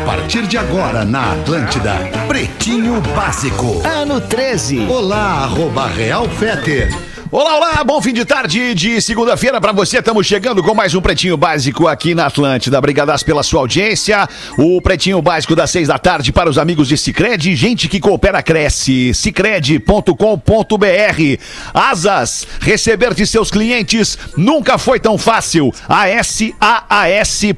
A partir de agora na Atlântida, Pretinho Básico. Ano 13. Olá, arroba Real Feter. Olá, olá, bom fim de tarde de segunda-feira para você. Estamos chegando com mais um Pretinho Básico aqui na Atlântida. Obrigadas pela sua audiência. O Pretinho Básico das seis da tarde para os amigos de Cicred. Gente que coopera, cresce. Cicred.com.br. Asas, receber de seus clientes nunca foi tão fácil. A-S-A-A-S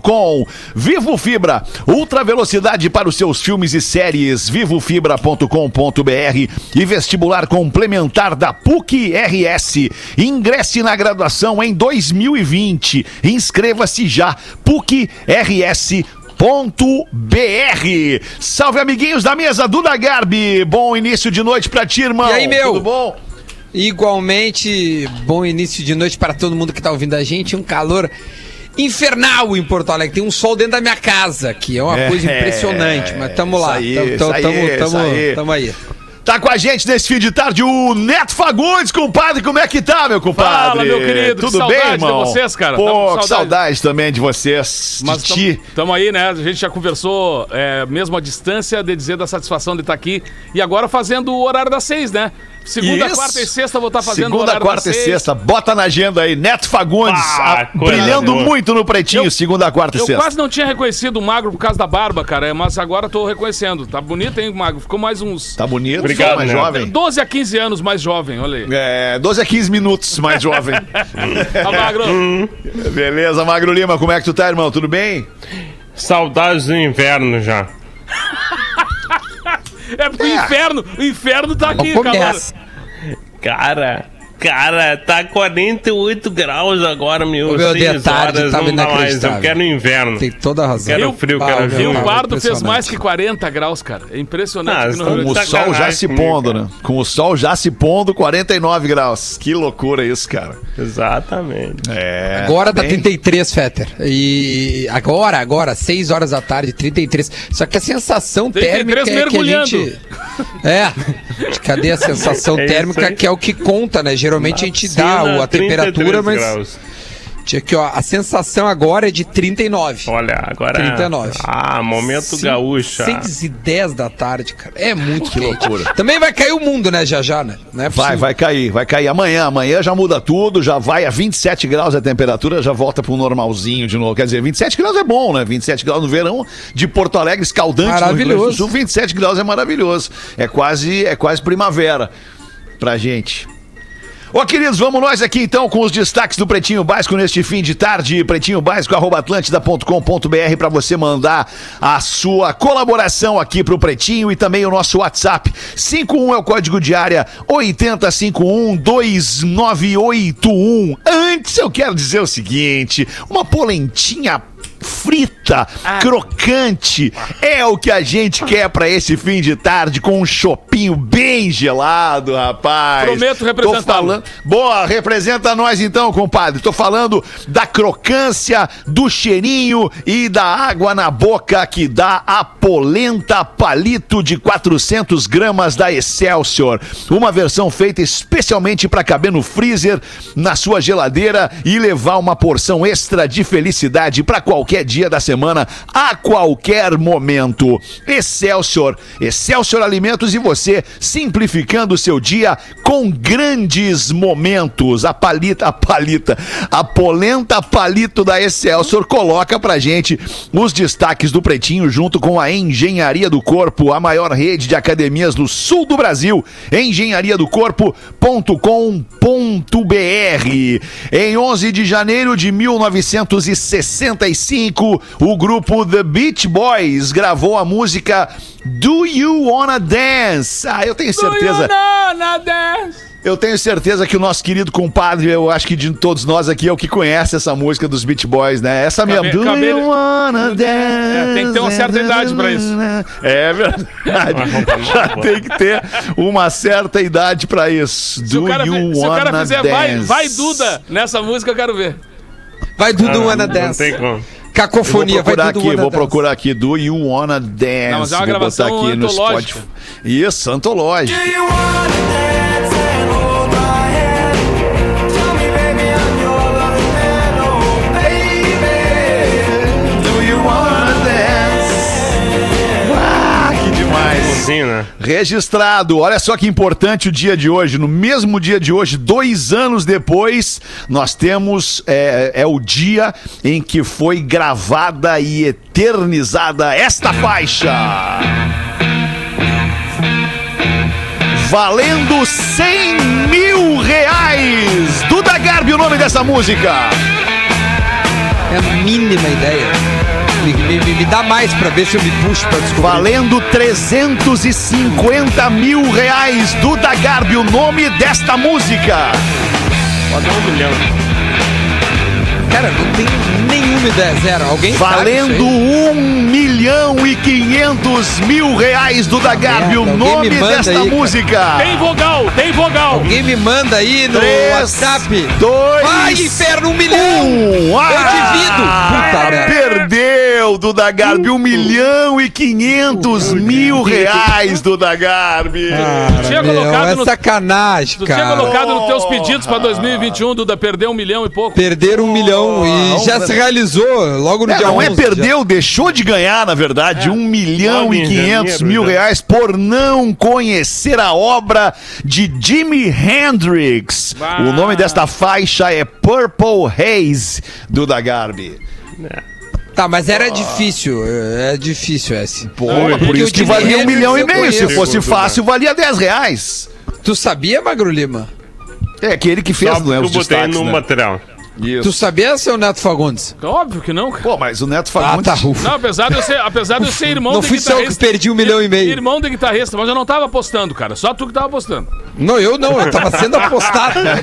com Vivo Fibra, ultra velocidade para os seus filmes e séries. Vivofibra.com.br e vestibular complementar da PUC RS. Ingresse na graduação em 2020. Inscreva-se já. PUC RS br Salve, amiguinhos da mesa, Duda Garbi. Bom início de noite pra ti, irmão. E aí, meu? Tudo bom? Igualmente, bom início de noite para todo mundo que tá ouvindo a gente. Um calor infernal em Porto Alegre. Tem um sol dentro da minha casa, que é uma É, coisa impressionante. Mas tamo lá. aí, tamo, tamo, aí, tamo, tamo, aí. tamo aí. Tá com a gente nesse fim de tarde o Neto Fagundes, compadre. Como é que tá, meu compadre? Fala, meu querido, que Tudo saudade bem, de irmão? vocês, cara. Pô, Tamo com que saudade. saudade também de vocês, Mas de ti. estamos aí, né? A gente já conversou, é, mesmo à distância, de dizer da satisfação de estar aqui. E agora fazendo o horário das seis, né? Segunda, Isso. quarta e sexta vou estar fazendo o Segunda, quarta e sexta. Bota na agenda aí. Neto Fagundes, Ah, a- coisa brilhando boa. muito no pretinho, Eu- segunda, quarta e Eu sexta. quase não tinha reconhecido o Magro por causa da barba, cara, mas agora tô reconhecendo. Tá bonito, hein, Magro? Ficou mais uns Tá bonito, Obrigado, mais Neto. jovem. 12 a 15 anos mais jovem, olha aí. É, 12 a 15 minutos mais jovem. Ó, Magro, Beleza, Magro Lima, como é que tu tá, irmão? Tudo bem? Saudades do inverno já. é porque o inferno, o inferno tá aqui, começa. Cara, cara, tá 48 graus agora, meu. Ô, meu, tarde horas, tava não dá mais. Eu quero inverno. Tem toda a razão. Quero frio, quero meu, frio. Rio tava Pardo fez mais que 40 graus, cara. É impressionante. Ah, Rio Com o sol já se pondo, né? Com o sol já se pondo, 49 graus. Que loucura isso, cara. Exatamente. É. Agora tá bem- 33, Fetter. E agora, agora, 6 horas da tarde, 33. Só que a sensação 33 térmica é que a gente. É. Cadê a sensação É térmica que é o que conta, né? Geralmente a gente dá a temperatura, 33 mas. graus. Tinha aqui, ó, a sensação agora é de 39. Olha, agora. 39. Ah, momento Cinco- gaúcha. 6 e 10 da tarde, cara. É muito Que quente. loucura. Também vai cair o mundo, né, já já, né? Não é Vai, possível. vai cair, vai cair amanhã. Amanhã já muda tudo, já vai a 27 graus a temperatura, já volta pro normalzinho de novo. Quer dizer, 27 graus é bom, né? 27 graus no verão de Porto Alegre, escaldante no Rio Grande do Maravilhoso. Sul, 27 graus é maravilhoso. É quase, é quase primavera pra gente. Ô, queridos, vamos nós aqui então com os destaques do Pretinho Básico neste fim de tarde. Pretinho Básico, arroba atlântida.com.br para você mandar a sua colaboração aqui pro Pretinho e também o nosso WhatsApp. 51 é o código de área 80512981. Antes eu quero dizer o seguinte: uma polentinha frita, crocante, é o que a gente quer pra esse fim de tarde com um chopinho bem gelado, rapaz. Prometo Tô representá-lo. falando... Boa, representa nós então, compadre. Tô falando da crocância, do cheirinho e da água na boca que dá a polenta palito de 400 gramas da Excelsior. Uma versão feita especialmente para caber no freezer, na sua geladeira e levar uma porção extra de felicidade para qualquer dia da semana, a qualquer momento. Excelsior, Excelsior Alimentos e você simplificando o seu dia com grandes momentos. A palita, a palita, a polenta palito da Excelsior coloca pra gente os destaques do Pretinho junto com a Engenharia do Corpo, a maior rede de academias do sul do Brasil. engenhariadocorpo.com.br. Em 11 de janeiro de 1965, o grupo The Beach Boys gravou a música Do You Wanna Dance? Ah, eu tenho certeza. Eu tenho certeza que o nosso querido compadre, eu acho que de todos nós aqui é o que conhece essa música dos Beach Boys, né? Essa mesmo. Cabe- Do cabe- you wanna dance? É, tem que ter uma certa idade pra isso. É verdade. Já tem que ter uma certa idade pra isso. Se o, Do cara, you se o cara fizer dance? vai, vai Duda nessa música, eu quero ver. Vai Dudu Ah, Wanna não Dance. tem como. Vou Cacofonia, vai procurar aqui, vou procurar aqui. Do you wanna dance? Não, mas é uma vou gravação botar aqui no. Spotify. Isso, antológico. Do you wanna dance? Né? Registrado. Olha só que importante o dia de hoje. No mesmo dia de hoje, dois anos depois, nós temos. É, é o dia em que foi gravada e eternizada esta faixa. Valendo 100 mil reais! Duda Garbi, o nome dessa música. É a mínima ideia me, me, me dá mais pra ver se eu me puxo pra descobrir. Valendo 350 mil reais. Duda Garbi, o nome desta música. Pode dar um milhão. Cara, não tem nem 1,10. Alguém Valendo 1 um milhão e 500 mil reais do Dagarbi. Ah, o nome desta aí, música. Cara. Tem vogal, tem vogal. Alguém me manda aí no Três, WhatsApp. Dois. Vai, inferno, um milhão. Um. Ah, Eu divido. Puta, perdeu, Duda Garbi. Um milhão e 500 uh, mil reais, Duda Garbi. Cara, tinha meu, colocado é sacanagem, cara. tinha colocado oh, nos teus oh. pedidos pra 2021, Duda, perder um milhão e pouco. Perder um milhão e oh, já oh, se realizou logo no É, dia não é 11, perdeu, deixou de ganhar, na verdade, um milhão Logo e em quinhentos janeiro, mil já. reais por não conhecer a obra de Jimi Hendrix. Ah. O nome desta faixa é Purple Haze, do da Garbi. Tá, mas era difícil. É difícil esse. Pô, Oi, por porque isso que valia um milhão e meio. Se fosse fácil, valia 10 reais. Tu sabia, Magro Lima? É aquele que fez Só né, que os eu botei destaques, no né? material. Tu sabia, seu Neto Fagundes? Óbvio que não, cara. Pô, mas o Neto Ah, Fagundes... tá, ufa. Não, apesar de eu ser, apesar de eu ser irmão Não de fui só eu que guitarrista. perdi um milhão e meio. Irmão de guitarrista, mas eu não tava apostando, cara. Só tu que tava apostando. Não, eu não, eu tava sendo apostado. né?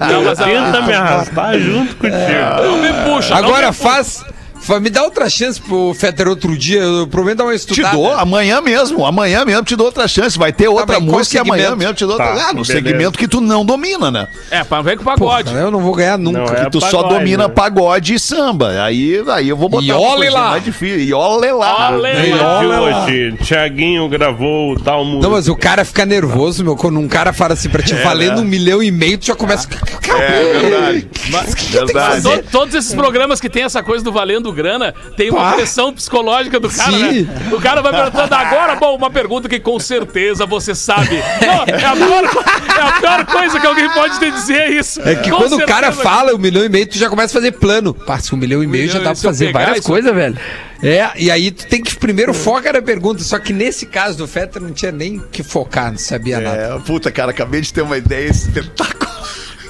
É o. Não, mas Tenta me arrastar junto contigo. Não me puxa. não Agora me puxa. Fa- Me dá outra chance pro Fetter outro dia. Eu prometo dar uma Te estudada. dou amanhã mesmo, amanhã mesmo te dou outra chance. Vai ter outra mas qual música e amanhã mesmo te dou Tá, outra. Ah, no beleza. segmento que tu não domina, né? É, pra ver com o Porra, pagode. eu não vou ganhar nunca. Não, que é tu só pagode, domina né? pagode e samba. Aí, aí eu vou botar E olhe lá. mais difícil. E olhe lá. Olhe lá. hoje, Thiaguinho gravou tal música. Não, mas o cara fica nervoso, meu. Quando um cara fala assim pra ti, valendo um milhão e meio, tu já começa. É verdade. verdade. To- todos esses programas que tem essa coisa do valendo grana, tem uma Pá. pressão psicológica do cara, Sim. né? O cara vai perguntando agora, bom, uma pergunta que com certeza você sabe. Não, é a pior, é a pior coisa que alguém pode te dizer é isso. É que Com quando o cara certeza. fala um milhão e meio, tu já começa a fazer plano. Passa um milhão e meio, já milhão, dá e se pra fazer pegar várias isso- coisas, velho. É, e aí tu tem que primeiro focar na pergunta. Só que nesse caso do Fetter não tinha nem que focar, não sabia nada. É, puta, cara, acabei de ter uma ideia espetacular.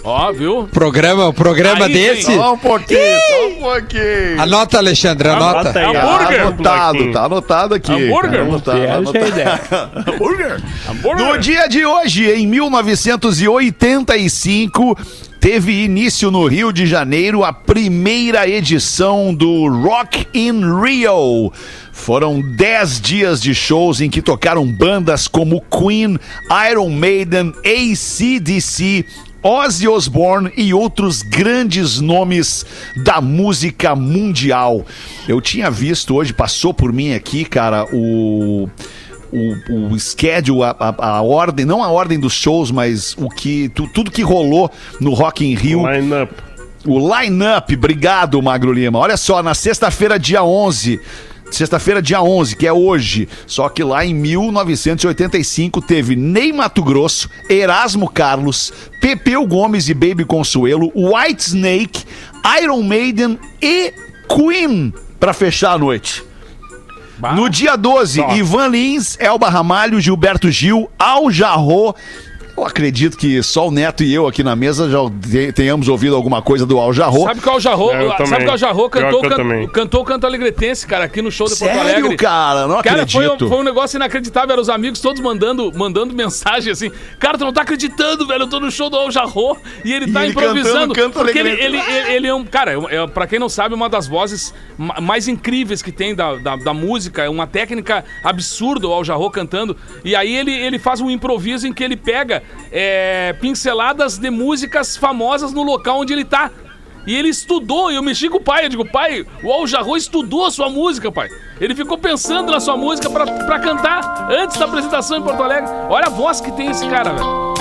Ó, viu? Programa, o programa Aí, desse. gente, Só um pouquinho, só um pouquinho. Anota, Alexandre, anota. Anota aí. É hambúrguer. Tá anotado, tá anotado aqui. Hambúrguer? Tá anotado, anotado. Hambúrguer. Hambúrguer. No dia de hoje, em 1985, teve início no Rio de Janeiro a primeira edição do Rock in Rio. Foram 10 dias de shows em que tocaram bandas como Queen, Iron Maiden, AC/DC, Ozzy Osbourne e outros grandes nomes da música mundial. Eu tinha visto hoje, passou por mim aqui, cara, o o, o schedule, a, a, a ordem, não a ordem dos shows, mas o que tu- tudo que rolou no Rock in Rio, Line up. o line-up, obrigado, Magro Lima. Olha só, na sexta-feira, dia 11, sexta-feira, dia 11, que é hoje, só que lá em 1985 teve Ney Mato Grosso, Erasmo Carlos, Pepeu Gomes e Baby Consuelo, White Snake, Iron Maiden e Queen pra fechar a noite. No dia 12, Só. Ivan Lins, Elba Ramalho, Gilberto Gil, Al Jarro. Eu acredito que só o Neto e eu aqui na mesa já te- tenhamos ouvido alguma coisa do Al Jarro. Sabe que o Jarro, Eu sabe que o Jarro cantou, can- cantou o canto alegretense, cara, aqui no show de Porto Sério, Alegre. cara? Não Cara, foi, um- acredito. foi um negócio inacreditável. Eram os amigos todos mandando, mandando mensagem assim. Cara, tu não tá acreditando, velho. Eu tô no show do Al Jarro e ele E tá ele improvisando. cantando canto porque ele, ele, ele, ele é um. Cara, é, pra quem não sabe, uma das vozes ma- mais incríveis que tem da, da, da música. É uma técnica absurda o Al Jarro cantando. E aí ele, ele faz um improviso em que ele pega é, pinceladas de músicas famosas no local onde ele tá. E ele estudou, e eu mexi com o pai, eu digo, pai, o Al Jarro estudou a sua música, pai. Ele ficou pensando na sua música pra, pra cantar antes da apresentação em Porto Alegre. Olha a voz que tem esse cara, velho.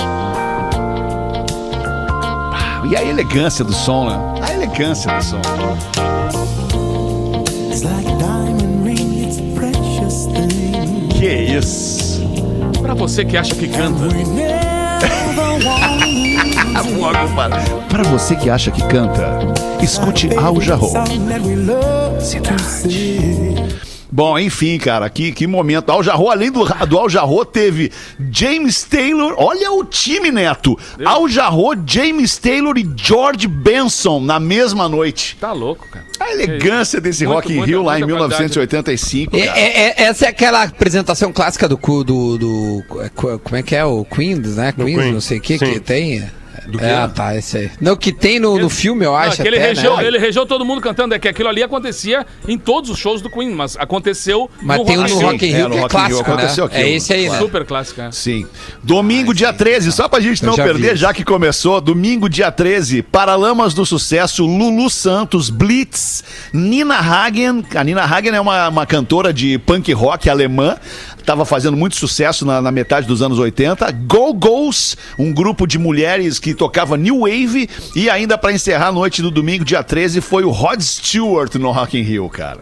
E a elegância do som, né? A elegância do som. Que isso. Pra você que acha que canta. Para você que acha que canta, escute Al Jarro. Bom, enfim, cara, que, que momento. Al Jarro, além do, do Al Jarro, teve James Taylor. Olha o time, Neto. Al Jarro, James Taylor e George Benson na mesma noite. Tá louco, cara. A elegância desse Muito, Rock in Rio lá em muita qualidade. 1985. É, cara. é- é- essa é aquela apresentação clássica do, cu- do, do, como é que é o Queens, né? Queens, Queen, não sei o que sim. que tem. Do quê? Ah, tá, esse aí. Não, que tem no, no filme, eu Não, acho é que ele, até, regeu, né? ele todo mundo cantando. É que aquilo ali acontecia em todos os shows do Queen, mas aconteceu Mas no tem um Rock no in Rio. Rock in É, Rio no que é clássico, aconteceu né? aquilo. É esse aí, né? Super clássico, é. Sim. Domingo, dia 13, só pra gente não já perder, vi. já que começou, domingo, dia 13, Paralamas do Sucesso, Lulu Santos, Blitz, Nina Hagen. A Nina Hagen é uma, uma cantora de punk rock alemã, estava fazendo muito sucesso na, na metade dos anos 80. Go Go's, um grupo de mulheres que tocava New Wave. E ainda pra encerrar a noite do domingo, dia 13, foi o Rod Stewart no Rock in Rio, cara.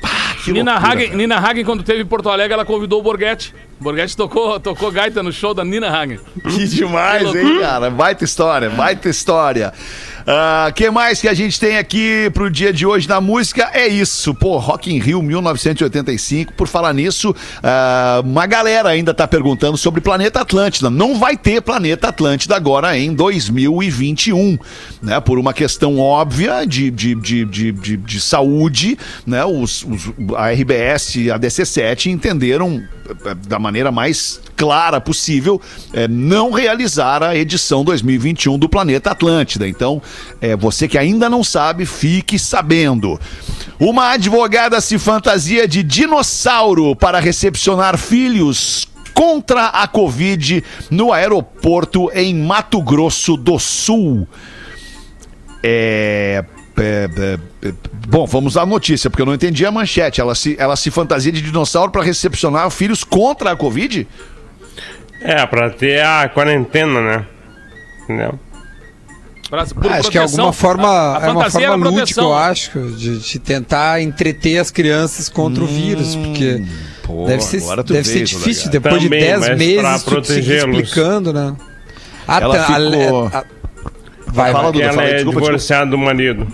Pá, que Nina, loucura, Hagen, cara. Nina Hagen, quando teve em Porto Alegre, ela convidou o Borghetti. Borghetti tocou, tocou gaita no show da Nina Hagen. Que demais, Que hein, cara? Baita história, baita história. O que mais que a gente tem aqui pro dia de hoje na música? É isso, pô, Rock in Rio 1985. Por falar nisso, ah, uma galera ainda tá perguntando sobre Planeta Atlântida. Não vai ter Planeta Atlântida agora em 2021, né? Por uma questão óbvia de, de, de, de, de, de saúde, né? Os, os- a RBS e a DC7 entenderam eh, da maneira mais clara possível eh, não realizar a edição 2021 do Planeta Atlântida. Então, eh, você que ainda não sabe, fique sabendo. Uma advogada se fantasia de dinossauro para recepcionar filhos contra a Covid no aeroporto em Mato Grosso do Sul. É, é, é, é, bom, vamos à notícia, porque eu não entendi a manchete. Ela se, ela se fantasia de dinossauro para recepcionar filhos contra a Covid? É, pra ter a quarentena, né? Entendeu? Pra- por Ah, acho que é alguma forma, A- a é uma forma lúdica, eu acho, de, de tentar entreter as crianças contra o vírus, porque pô, deve ser, deve ser difícil Lagado. depois Também, de 10 mas pra meses tu protegê-los. explicando, né? Ah, Ela tá, a- ficou- a- vai, Fala, vai. Ela fala aí, é desculpa, divorciada do marido.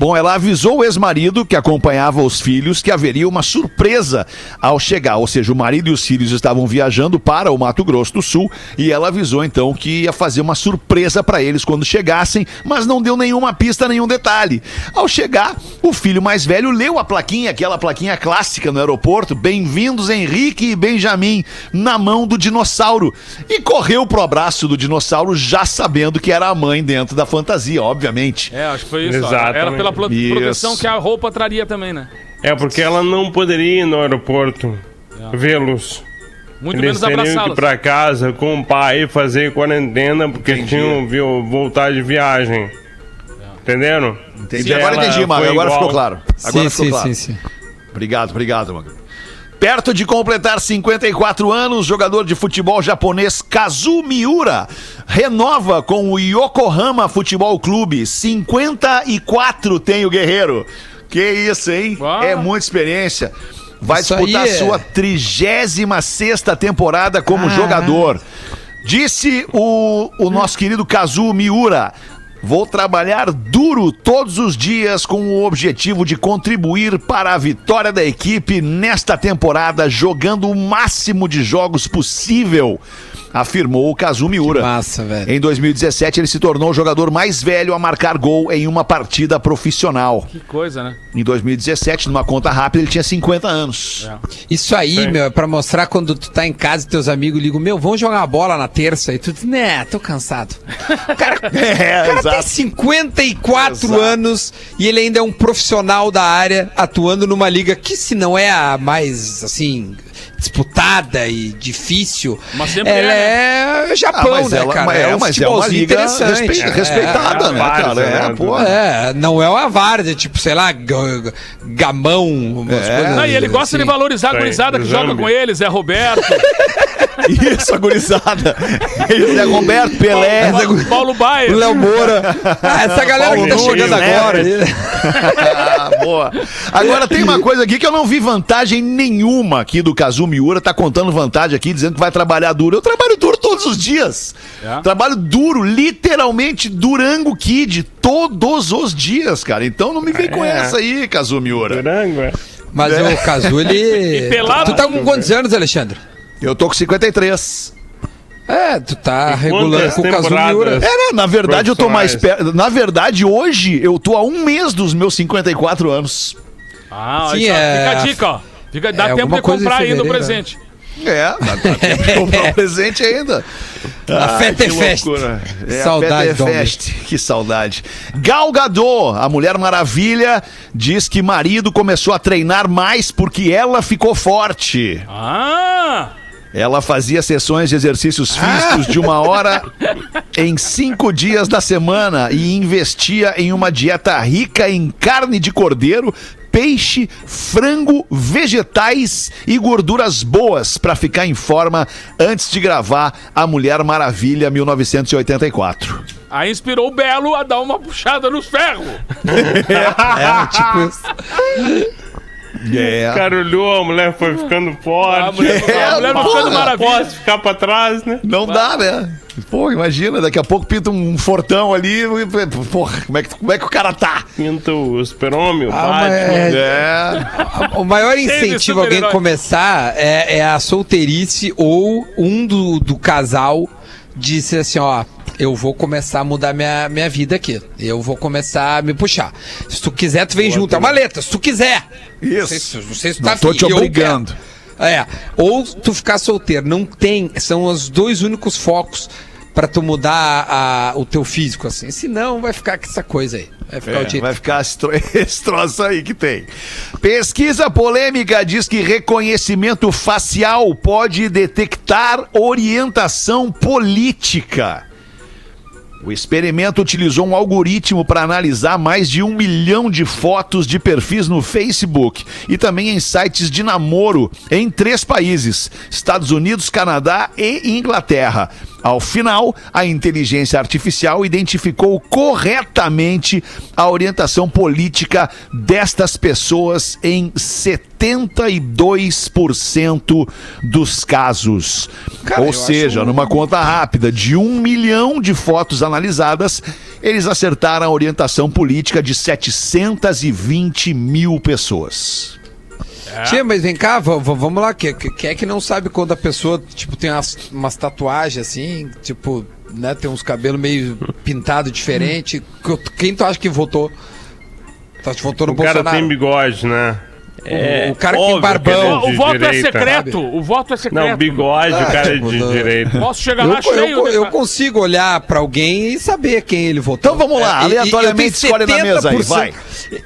Bom, ela avisou o ex-marido que acompanhava os filhos que haveria uma surpresa ao chegar. Ou seja, o marido e os filhos estavam viajando para o Mato Grosso do Sul e ela avisou então que ia fazer uma surpresa para eles quando chegassem, mas não deu nenhuma pista, nenhum detalhe. Ao chegar, o filho mais velho leu a plaquinha, aquela plaquinha clássica no aeroporto: Bem-vindos Henrique e Benjamin, na mão do dinossauro. E correu pro abraço do dinossauro, já sabendo que era a mãe dentro da fantasia, obviamente. É, acho que foi isso. Exatamente. Era pela pro- Isso. proteção que a roupa traria também, né? É porque ela não poderia ir no aeroporto vê-los. Muito Eles menos teriam que ir pra casa com o pai fazer quarentena porque tinham viu, voltar de viagem. Entenderam? Entendi. E Agora entendi, mano. foi Agora igual- ficou claro. Agora Sim, ficou sim, claro. sim, sim. Obrigado, obrigado, mano. Perto de completar 54 anos, jogador de futebol japonês Kazu Miura renova com o Yokohama Futebol Clube. 54 tem o guerreiro. Que isso, hein? Uau. É muita experiência. Vai Isso disputar é- sua 36 temporada como Ah. jogador. Disse o, o nosso querido Kazu Miura. Vou trabalhar duro todos os dias com o objetivo de contribuir para a vitória da equipe nesta temporada, jogando o máximo de jogos possível, afirmou o Kazu Miura. Massa, velho. Em 2017, ele se tornou o jogador mais velho a marcar gol em uma partida profissional. Que coisa, né? Em 2017, numa conta rápida, ele tinha 50 anos. Isso aí, Sim. meu, é pra mostrar quando tu tá em casa e teus amigos ligam, meu, vamos jogar uma bola na terça. E tu diz, né, tô cansado. O cara, É, cara tem exato. 54 Exato. anos e ele ainda é um profissional da área, atuando numa liga que, se não é a mais, assim, disputada e difícil, Mas sempre ela é, é, Japão, Ah, mas né, ela- cara? mas é- um mas é uma liga interessante. respe- É. respeitada, é, né, cara? É, né. É, não é uma várzea, tipo, sei lá, ga- ga- gamão, umas É. coisas Não, e ele gosta de assim. valorizar a gurizada que joga com eles, é Roberto, Isso, a gurizada. Esse é Roberto Pelé. Paulo, Paulo O Baier. Léo Moura. Ah, essa galera que tá Paulo chegando Nunes, agora. né? né? Ah, Boa. Agora tem uma coisa aqui que eu não vi vantagem nenhuma aqui do Kazu Miura. Tá contando vantagem aqui, dizendo que vai trabalhar duro. Eu trabalho duro todos os dias. É? Trabalho duro, literalmente Durango Kid, todos os dias, cara. Então não me vem com É. essa aí, Kazu Miura. Durango, é. Mas É. o Cazu, ele. pelado. Tu tá com quantos anos, Alexandre? Eu tô com 53. É, tu tá E regulando com o Cazu? Miura. É, né? Na verdade, eu tô mais perto. Na verdade, hoje eu tô a um mês dos meus 54 anos. Ah, Sim, é- fica a dica, ó. Fica, dá É, tempo de comprar ainda o presente. É, dá dá tempo de comprar um presente ainda. A Ai, Fete que Fest. loucura. É, Saudade a do Fete homem. Fest. Que saudade. Gal Gadot, a Mulher Maravilha, diz que marido começou a treinar mais porque ela ficou forte. Ah! Ela fazia sessões de exercícios físicos de uma hora em cinco dias da semana e investia em uma dieta rica em carne de cordeiro, peixe, frango, vegetais e gorduras boas para ficar em forma antes de gravar A Mulher Maravilha 1984. Aí inspirou o Belo a dar uma puxada nos ferros. É, tipo isso. É. O cara olhou, a mulher foi ficando forte. A mulher, É, a mulher vai porra. ficando maravilha. Posso ficar pra trás, né? Não dá, né? Pô, imagina, daqui a pouco pinta um fortão ali. Porra, como é que, como é que o cara tá? Pinta o super-homem, o Ah, Batman. é- É. O maior incentivo a alguém começar é, é a solteirice ou um do, do casal disse assim, ó, eu vou começar a mudar minha, minha vida aqui. Eu vou começar a me puxar. Se tu quiser, tu vem junto. É uma letra, se tu quiser. Não sei, se- Isso. não sei se tu Não tá tô te obrigando. É, ou tu ficar solteiro. Não tem, são os dois únicos focos pra tu mudar a- a- o teu físico, assim. Senão vai ficar com essa coisa aí. Vai ficar É, o jeito. vai ficar esse troço aí que tem. Pesquisa polêmica diz que reconhecimento facial pode detectar orientação política. O experimento utilizou um algoritmo para analisar mais de um milhão de fotos de perfis no Facebook e também em sites de namoro em três países: Estados Unidos, Canadá e Inglaterra. Ao final, a inteligência artificial identificou corretamente a orientação política destas pessoas em 72% dos casos. Cara, Ou seja, numa conta rápida de um milhão de fotos analisadas, eles acertaram a orientação política de 720 mil pessoas. Tia, mas vem cá, vamos lá. Quem que, que é que não sabe quando a pessoa, tipo, tem umas, umas tatuagens assim, tipo, né, tem uns cabelos meio pintados diferente. Que- Quem tu acha que votou? Tu acha que votou no O cara Bolsonaro? tem bigode, né? O cara que tem óbvio barbão. que ele O voto é direita. secreto. O voto é secreto. Não, bigode, o cara é de não. direita. Posso chegar Eu, lá cheio. eu, né, eu consigo olhar pra alguém e saber quem ele votou. Então vamos lá, É, aleatoriamente eu escolhe na mesa aí, 70%, vai.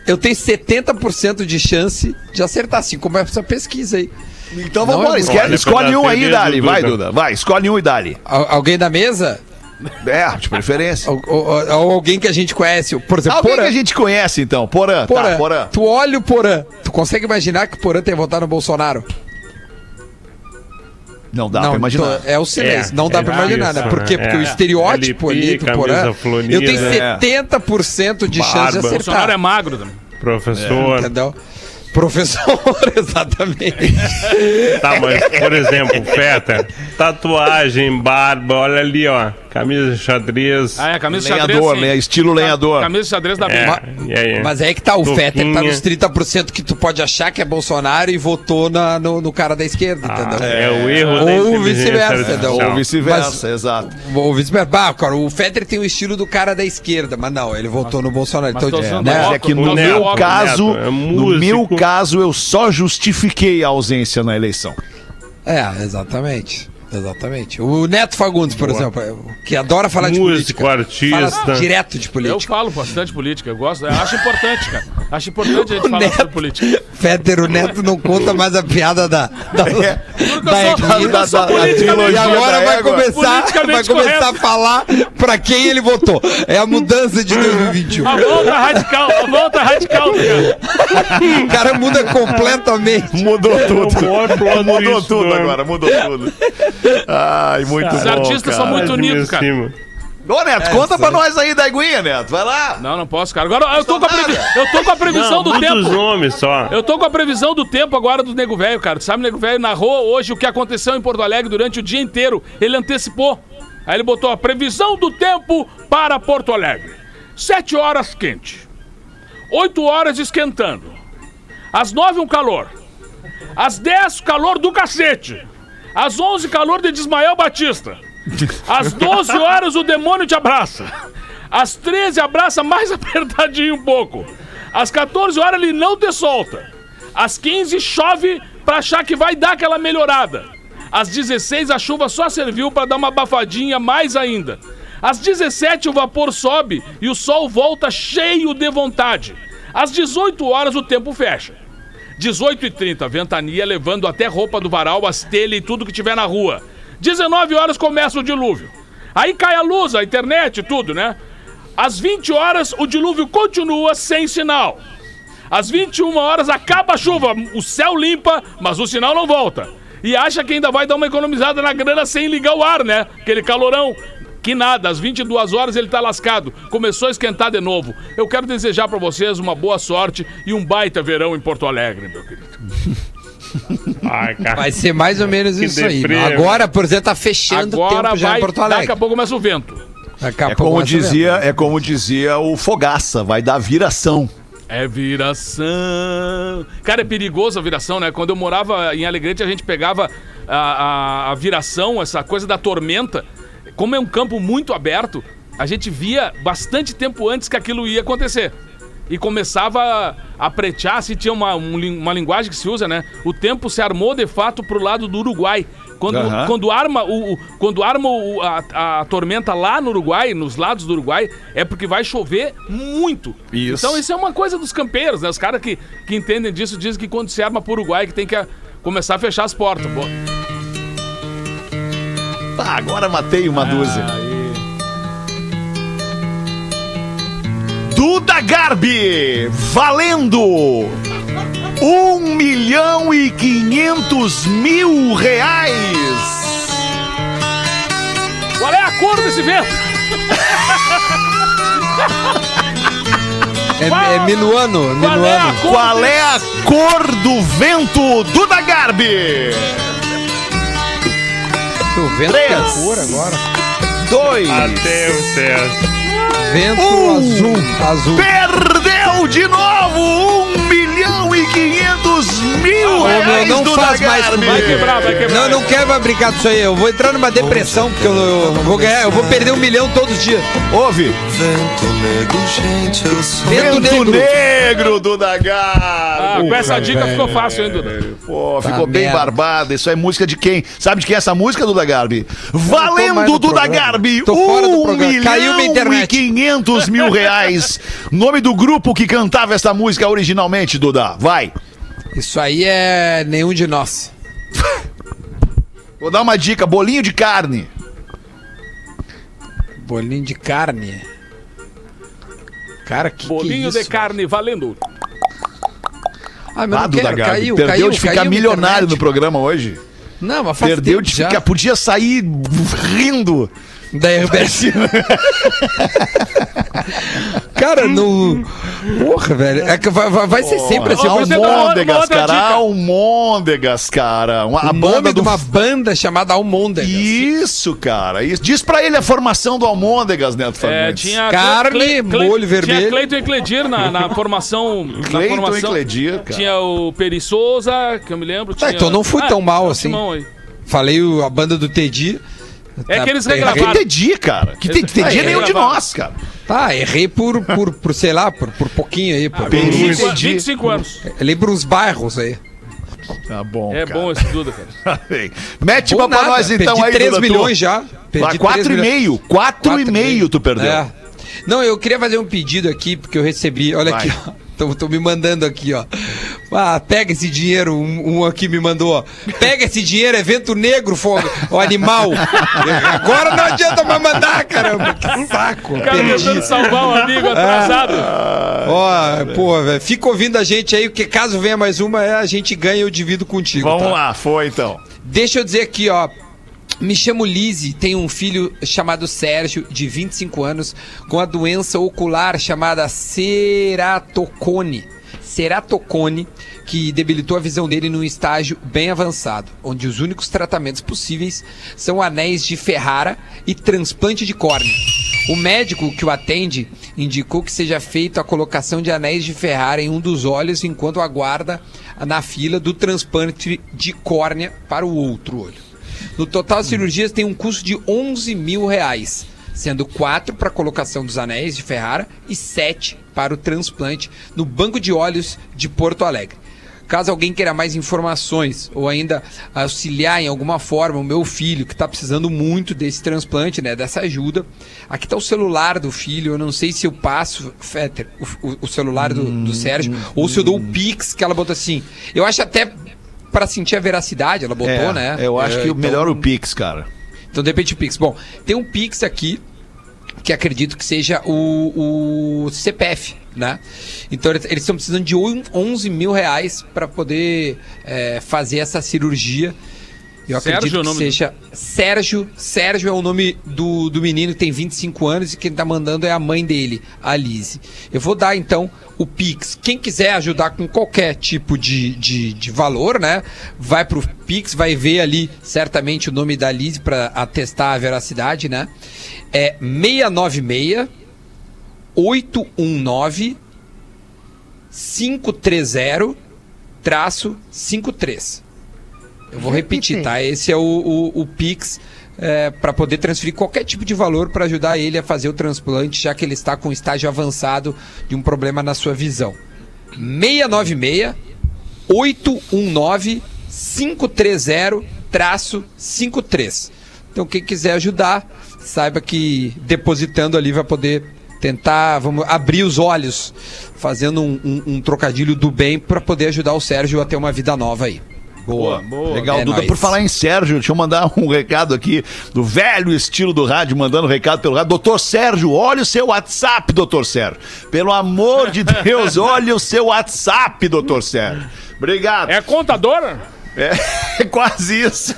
Eu tenho 70% de chance de acertar, assim como essa pesquisa aí. Então Não, vamos lá, é escolhe, escolhe um aí, Dali. Vai, Duda. Vai, escolhe um e Dali. Al- alguém da mesa? É, de preferência. Ou, ou- ou alguém que a gente conhece? Por exemplo, Alguém que Porã. a gente conhece, então. Porã, Porã. tá, Porã. Tu olha o Porã. Tu consegue imaginar que o Porã tem votado no Bolsonaro? Não dá pra imaginar. então, é o silêncio. É, não dá é pra imaginar, né? Por quê? né? Porque o É. estereótipo LP, ali do Porã. Eu tenho É. 70% de chance de Barba. O Bolsonaro é acertar. magro também. Professor. Entendeu? Professor, exatamente. Tá, mas, por exemplo, Feta, tatuagem, barba, olha ali, ó. Camisa de xadrez. Ah, é, camisa de xadrez. Lenhador, sim. né? Estilo lenhador. Camisa de xadrez da É, e aí? Mas aí que tá, o Touquinha. Fetter tá nos 30% que tu pode achar que é Bolsonaro e votou na- no, no cara da esquerda, entendeu? É o erro da Ou vice-versa? Ou vice-versa, exato. Ou vice-versa. Bah, cara, o Fetter tem o estilo do cara da esquerda, mas não, ele votou no Bolsonaro. mas Então, é, né? Mas é que no Neto, meu óculos, caso, Neto, é no meu caso, eu só justifiquei a ausência na eleição. É, exatamente. Exatamente. O Neto Fagundes, por exemplo, é, que adora falar de Músico, política. artista. Fala direto de Eu política. falo bastante política, eu gosto, eu acho importante, cara. Acho importante a gente falar Neto- sobre política. Fetter, o Neto não conta mais a piada da, da, É. da eu eu da- da E trilogia agora da vai começar, vai começar correto. a falar pra quem ele votou. É a mudança de 2021. A volta radical, a volta radical, cara. O cara muda completamente. Mudou É o plot Mudou tudo do ano. agora, mudou tudo. Ai, muito Os bom, artistas são cara. muito Ai, de unidos, cara. cima. Ô, Neto, conta pra nós aí da Iguinha, Neto. Vai lá. Não, não posso, cara. Agora eu tô, com a, previ- eu tô com a previsão Não, do tempo. nomes só. Eu tô com a previsão do tempo agora do Nego Velho, cara. Tu sabe, o Nego Velho narrou hoje o que aconteceu em Porto Alegre durante o dia inteiro. Ele antecipou. Aí ele botou a previsão do tempo para Porto Alegre. Sete horas quente. Oito horas esquentando. Às nove um calor. Às dez calor do cacete. Às onze calor de Ismael Batista. Às 12 horas o demônio te abraça. Às 13 abraça mais apertadinho um pouco. Às 14 horas ele não te solta. Às 15 chove pra achar que vai dar aquela melhorada. Às 16 a chuva só serviu pra dar uma abafadinha mais ainda. Às 17 o vapor sobe e o sol volta cheio de vontade. Às 18 horas o tempo fecha. 18 e 30 ventania levando até roupa do varal, as telhas e tudo que tiver na rua. 19 horas começa o dilúvio. Aí cai a luz, a internet tudo, né? Às 20 horas o dilúvio continua sem sinal. Às 21 horas acaba a chuva, o céu limpa, mas o sinal não volta. E acha que ainda vai dar uma economizada na grana sem ligar o ar, né? Aquele calorão. Que nada, às 22 horas ele tá lascado. Começou a esquentar de novo. Eu quero desejar pra vocês uma boa sorte e um baita verão em Porto Alegre, meu querido. Ai, cara. Vai ser mais ou menos Que isso aí. deprê, Agora, por exemplo, tá fechando o tempo já vai, em Porto daqui Alegre. a pouco começa o vento. Daqui a É pouco como dizia, é como dizia o Fogaça, vai dar viração. É viração. Cara, é perigoso a viração, né? Quando eu morava em Alegrete, a gente pegava a, a, a viração, essa coisa da tormenta. Como é um campo muito aberto, a gente via bastante tempo antes que aquilo ia acontecer. E começava a pretear, se tinha uma, um uma linguagem que se usa, né? O tempo se armou de fato pro lado do Uruguai. Quando, Aham. quando arma, o, o- quando arma o- a, a tormenta lá no Uruguai, nos lados do Uruguai, é porque vai chover muito. Isso. Então isso é uma coisa dos campeiros, né? Os caras que, que entendem disso dizem que quando se arma pro Uruguai que tem que ah, começar a fechar as portas. Pô. Tá, agora matei uma dúzia. Duda Garbi, valendo um milhão e quinhentos mil reais. Qual é a cor desse vento? É, é minuano, Qual é a minuano. cor? Qual é a cor do vento, Duda Garbi? O vento Três. cor agora. Dois. Até o César. Vento Um. azul. Azul. Perdeu de novo um milhão e mil Ô, reais, meu, não Duda faz mais comigo. Vai quebrar, vai quebrar. Não, não quero mais brincar disso aí. Eu vou entrar numa depressão, porque eu, eu vou ganhar, eu vou perder um milhão todos os dias. Ouve. Vento negro, gente, eu sou. Vento Vento negro. negro, Duda Garbi. Ah, com essa dica ficou fácil, hein, Duda? Pô, Tá ficou bem merda. barbada. Isso é música de quem? Sabe de quem é essa música, Duda Garbi? mais Valendo, no Duda programa. Garbi! Tô fora do Um programa. Caiu minha milhão e internet. quinhentos mil reais. Nome do grupo que cantava essa música originalmente, Duda. Vai. Isso aí é nenhum de nós. Vou dar uma dica. Bolinho de carne. Bolinho de carne. Cara, que Bolinho que é de isso? carne valendo. Ah, mas Duda quero, Garbi. caiu, Perdeu caiu, de ficar caiu milionário no internet. programa hoje. Não, mas faz Perdeu tempo de já. ficar. Podia sair rindo. Da RBS. Cara, no. Porra, velho. É que vai, vai- vai ser sempre assim. Almôndegas, cara. Almôndegas, cara. Uma, a o banda nome de do uma banda chamada Almôndegas. Isso, cara. Isso. Diz pra ele a formação do Almôndegas, Neto É, Fagundes. tinha Carne, molho vermelho. Tinha Cleiton e Cledir na, na formação. na Cleiton e formação. Cledir, cara. Tinha o Peri Souza, que eu me lembro. Tinha... então não fui tão mal o assim. Falei o- a banda do Teddy. É que eles Tá, Que regravaram. Tedi, cara. Que Tedi Ah, é nenhum de nós, cara. Tá, errei por, por, por sei lá, por, por pouquinho aí. Por, por, 25, Entendi. 25 anos. lembro uns bairros aí. Tá bom, É bom esse Duda, cara. Mete Bom uma pra nós então perdi aí, 3 Duda, tu. milhões já. Perdi Ah, quatro 3 e milhões. meio. Quatro e meio tu perdeu. É. Não, eu queria fazer um pedido aqui, porque eu recebi. Olha Vai. aqui, ó. Tô, tô me mandando aqui, ó. Ah, pega esse dinheiro. Um, um aqui me mandou, ó. Pega esse dinheiro, é vento negro, fogo, o animal. Agora não adianta mais mandar, caramba. Que saco. O cara Perdi. tentando salvar um amigo atrasado. Ó, pô, velho. Fica ouvindo a gente aí, porque caso venha mais uma, é, a gente ganha e eu divido contigo. Vamos tá? lá, foi então. Deixa eu dizer aqui, ó. Me chamo Lise, tenho um filho chamado Sérgio, de 25 anos, com a doença ocular chamada ceratocone. Ceratocone, que debilitou a visão dele num estágio bem avançado, onde os únicos tratamentos possíveis são anéis de Ferrara e transplante de córnea. O médico que o atende indicou que seja feita a colocação de anéis de Ferrara em um dos olhos enquanto aguarda na fila do transplante de córnea para o outro olho. No total, as cirurgias têm um custo de 11 mil reais, sendo quatro para a colocação dos anéis de Ferrara e sete para o transplante no Banco de Olhos de Porto Alegre. Caso alguém queira mais informações ou ainda auxiliar em alguma forma o meu filho que está precisando muito desse transplante, né, dessa ajuda, aqui está o celular do filho. Eu não sei se eu passo, Fetter, o, o- o celular do, do Sérgio, ou se eu dou o Pix que ela botou assim. Eu acho até para sentir a veracidade, ela botou, É, né? Eu acho É, que o então- melhor o Pix, cara. então, de repente, o Pix. Bom, tem um Pix aqui que acredito que seja o, o CPF, né? Então, eles estão precisando de on- 11 mil reais para poder é, fazer essa cirurgia. Eu Sérgio acredito é o que nome seja Sérgio. Sérgio é o nome do, do menino que tem 25 anos e quem tá mandando é a mãe dele, a Lise. Eu vou dar então o Pix. Quem quiser ajudar com qualquer tipo de, de, de valor, né? Vai pro Pix, vai ver ali certamente o nome da Lise para atestar a veracidade, né? É 696 819 530 traço 53. Eu vou repetir, tá? Esse é o, o, o Pix para poder transferir qualquer tipo de valor para ajudar ele a fazer o transplante, já que ele está com estágio avançado de um problema na sua visão. 696 819 530 traço 53. Então quem quiser ajudar, saiba que depositando ali vai poder tentar, vamos abrir os olhos, fazendo um, um- um trocadilho do bem para poder ajudar o Sérgio a ter uma vida nova aí. Boa, boa. Legal, É Duda. nóis. Por falar em Sérgio, deixa eu mandar um recado aqui do velho estilo do rádio, mandando recado pelo rádio. Doutor Sérgio, olha o seu WhatsApp, doutor Sérgio. Pelo amor de Deus, olha o seu WhatsApp, doutor Sérgio. Obrigado. É contadora? É, quase isso.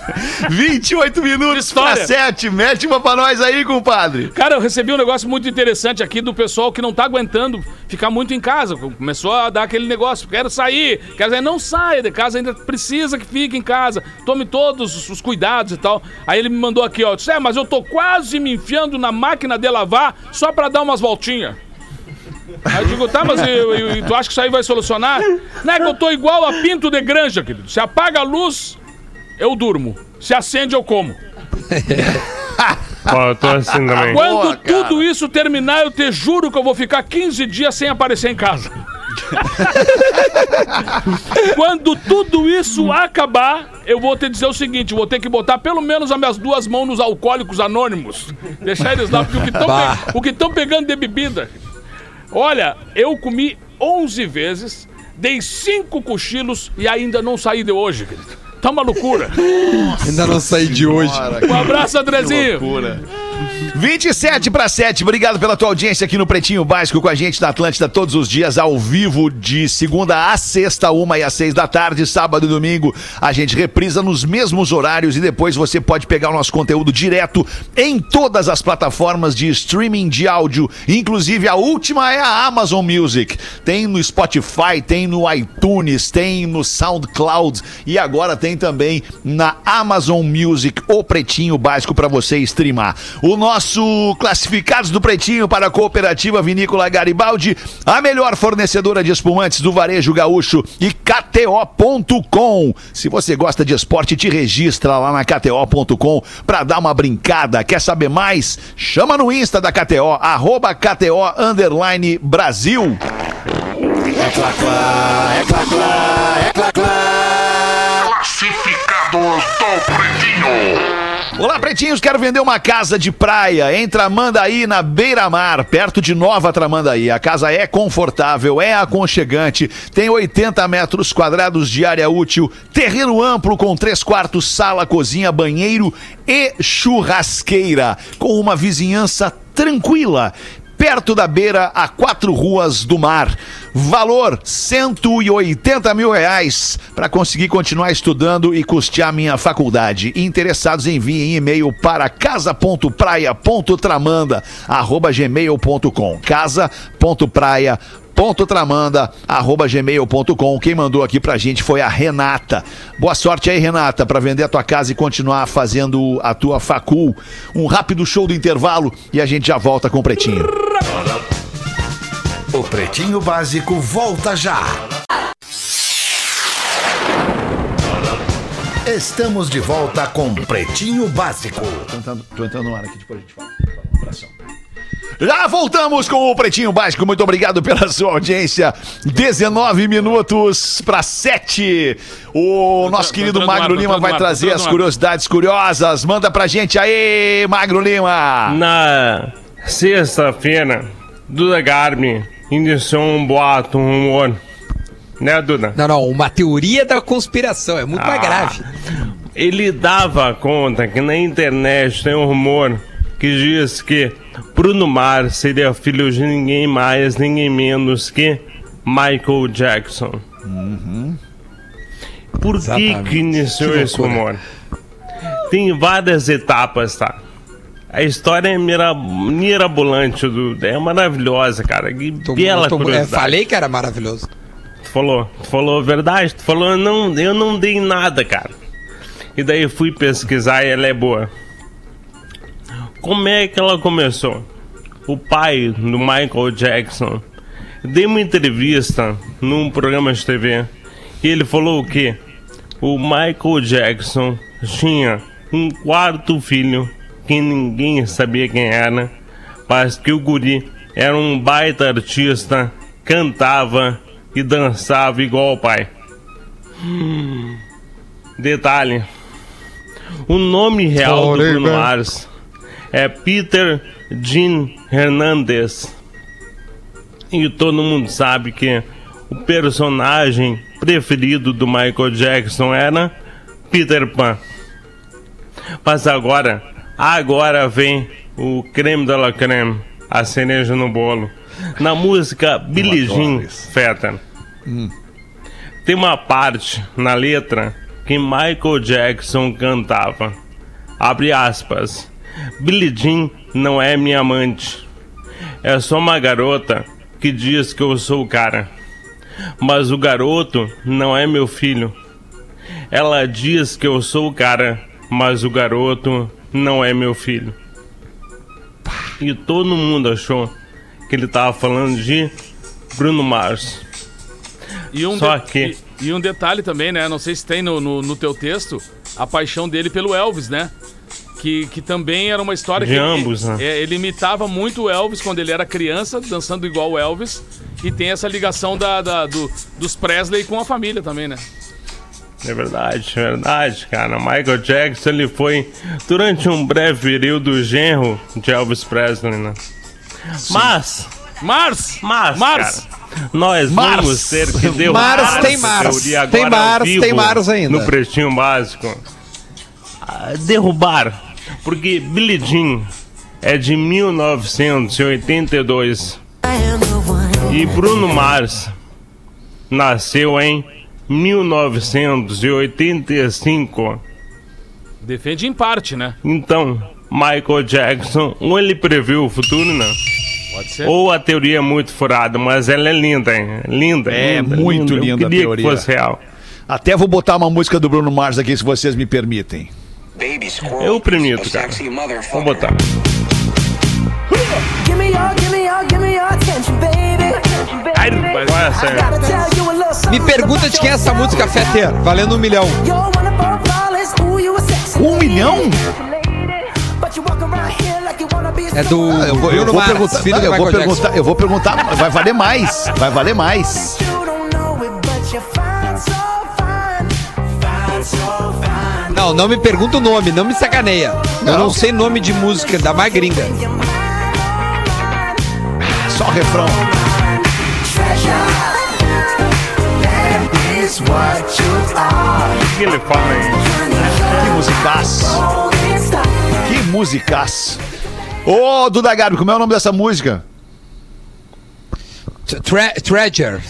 28 minutos para 7. Mete uma pra nós aí, compadre. Cara, eu recebi um negócio muito interessante aqui do pessoal que não tá aguentando ficar muito em casa. Começou a dar aquele negócio, quero sair, quero sair. Não saia de casa, ainda precisa que fique em casa. Tome todos os- os cuidados e tal. Aí ele me mandou aqui, ó. Disse, é, mas eu tô quase me enfiando na máquina de lavar só pra dar umas voltinhas. Aí eu digo, tá, mas eu- eu- tu acha que isso aí vai solucionar? Não é que eu tô igual a pinto de granja, querido. Se apaga a luz, eu durmo. Se acende, eu como. Ó, eu tô assim também. Quando Boa, tudo isso terminar, eu te juro que eu vou ficar 15 dias sem aparecer em casa. Quando tudo isso acabar, eu vou te dizer o seguinte: vou ter que botar pelo menos as minhas duas mãos nos alcoólicos anônimos. Deixar eles lá, porque o que estão tão pegando de bebida. Olha, eu comi 11 vezes, dei 5 cochilos e ainda não saí de hoje, querido. Tá uma loucura. Ainda não saí de hoje. Um abraço, Andrezinho. 27 para 7, obrigado pela tua audiência aqui no Pretinho Básico com a gente na Atlântida todos os dias, ao vivo, de segunda a sexta, uma e às seis da tarde, sábado e domingo. A gente reprisa nos mesmos horários e depois você pode pegar o nosso conteúdo direto em todas as plataformas de streaming de áudio, inclusive a última é a Amazon Music. Tem no Spotify, tem no iTunes, tem no SoundCloud e agora tem também na Amazon Music o Pretinho Básico para você streamar. O nosso classificados do Pretinho para a Cooperativa Vinícola Garibaldi, a melhor fornecedora de espumantes do varejo gaúcho e KTO.com. Se você gosta de esporte, te registra lá na KTO.com para dar uma brincada. Quer saber mais? Chama no Insta da KTO, arroba KTO underline Brasil. Classificados do Pretinho. Olá, pretinhos, quero vender uma casa de praia em Tramandaí, na beira-mar, perto de Nova Tramandaí. A casa é confortável, é aconchegante, tem 80 metros quadrados de área útil, terreno amplo com três quartos, sala, cozinha, banheiro e churrasqueira, com uma vizinhança tranquila perto da beira a quatro ruas do mar. Valor 180 mil reais para conseguir continuar estudando e custear minha faculdade. Interessados enviem e-mail para casa.praia.tramanda@gmail.com. Casa.praia ponto tramanda, arroba gmail.com. Quem mandou aqui pra gente foi a Renata. Boa sorte aí, Renata, pra vender a tua casa e continuar fazendo a tua facul. Um rápido show do intervalo e a gente já volta com o Pretinho. O Pretinho Básico volta já. Estamos de volta com Pretinho Básico. Tô entrando, tô entrando no ar aqui, depois a gente fala. Abração. Já voltamos com o Pretinho Básico. Muito obrigado pela sua audiência. 19 minutos para 7. O nosso querido ar, Magro Lima vai ar, trazer as curiosidades curiosas. Manda pra gente aí, Magro Lima. Na sexta-feira, Duda Garbi iniciou um boato, um rumor. Né, Duda? Não, não, uma teoria da conspiração, é muito Ah. mais grave. Ele dava conta que na internet tem um rumor que diz que Bruno Mars seria filho de ninguém mais, ninguém menos que Michael Jackson. Por que, Exatamente. que iniciou Que esse rumor? Tem várias etapas, tá? A história é mira, mirabolante. É maravilhosa, cara. Que Tô- bela tô- é, curiosidade. falei que era maravilhoso. Tu falou, tu falou a verdade, tu falou, não, eu não dei nada, cara. E daí eu fui pesquisar e ela é boa. Como é que ela começou? O pai do Michael Jackson deu uma entrevista num programa de TV e ele falou que o Michael Jackson tinha um quarto filho que ninguém sabia quem era, mas que o guri era um baita artista, cantava e dançava igual ao pai. Hum. Detalhe: o nome real do Bruno Mars é Peter Jean Hernandez. E todo mundo sabe que o personagem preferido do Michael Jackson era Peter Pan. Mas agora, agora vem o creme de la creme, a cereja no bolo. Na música Billie Jean Feta. Tem uma parte na letra que Michael Jackson cantava. Abre aspas. Billie Jean não é minha amante. É só uma garota que diz que eu sou o cara. Mas o garoto não é meu filho. Ela diz que eu sou o cara, mas o garoto não é meu filho. E todo mundo achou que ele tava falando de Bruno Mars. E um, Só de- que- e, e um detalhe também, né? Não sei se tem no, no, no teu texto a paixão dele pelo Elvis, né? Que, que também era uma história De que ambos, ele, né? é, ele imitava muito o Elvis quando ele era criança, dançando igual o Elvis. E tem essa ligação da, da- do- dos Presley com a família também, né? É verdade, é verdade, cara. Michael Jackson ele foi durante um breve período genro de Elvis Presley, né? Mas, Mars! mas, Mars! cara, nós Mars. vamos ter que derrubar Mars tem Mars. Tem Mars, tem Mars ainda. No Pretinho Básico. Ah, derrubar, porque Billie Jean é de 1982 e Bruno Mars nasceu em 1985. Defende em parte, né? Então, Michael Jackson, ou ele previu o futuro, não? Pode ser. Ou a teoria é muito furada, mas ela é linda, hein? Linda, É linda, muito linda Eu a teoria. que fosse real. Até vou botar uma música do Bruno Mars aqui, se vocês me permitem. Eu permito, cara. Vou botar. Give me your, give me your, give me your attention, baby. Me pergunta de quem é essa música, Fetter, valendo um milhão. Um milhão? É do Ah, eu vou, eu vou perguntar, filho não, eu vou perguntar, eu vou perguntar, vai valer mais, vai valer mais. Não, não me pergunta o nome, não me sacaneia. Eu não sei nome de música da mais Só refrão. That is what you are. O que ele fala aí? Que star. que musicaço. Ô, Duda Garbi, como é o nome dessa música? Tre treasure.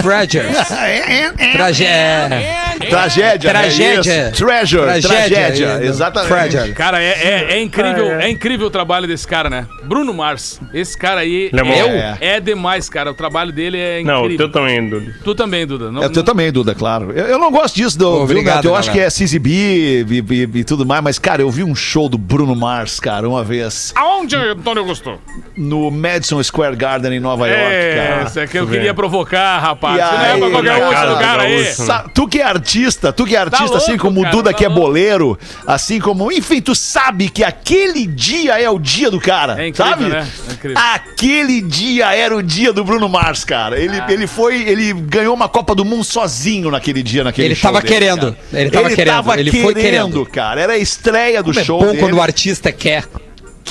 Treasures. Trage é, Tragédia, Tragédia. né? Treasure, Tragédia, tragédia, é, exatamente. Treasure. Cara, é, é- é incrível, é incrível o trabalho desse cara, né? Bruno Mars. Esse cara aí é bom. é, é demais, cara. O trabalho dele é Não, o incrível. teu também, Dudu. Tu também, Duda. Não, É, eu também, Duda, claro. Eu, eu não gosto disso, do, viu, Obrigado, Neto? Eu acho que é CZB e, e- e tudo mais, mas, cara, eu vi um show do Bruno Mars, cara, uma vez Aonde, Antônio Augusto? no Madison Square Garden em Nova York, É, cara. isso é que eu queria provocar, rapaz. E Isso não é aí, pra qualquer cara, outro lugar cara, aí. tu que é artista, tu que é artista, louco, assim como cara, o Duda tá que é louco. boleiro, assim como, enfim, tu sabe que aquele dia é o dia do cara, É incrível, sabe? né? É incrível. Aquele dia era o dia do Bruno Mars, cara. Ele, Ah. ele foi, ele ganhou uma Copa do Mundo sozinho naquele dia, naquele Ele show tava dele, querendo, cara. ele tava querendo, tava ele foi querendo. cara. Era a estreia do Como é show bom dele. quando o artista quer.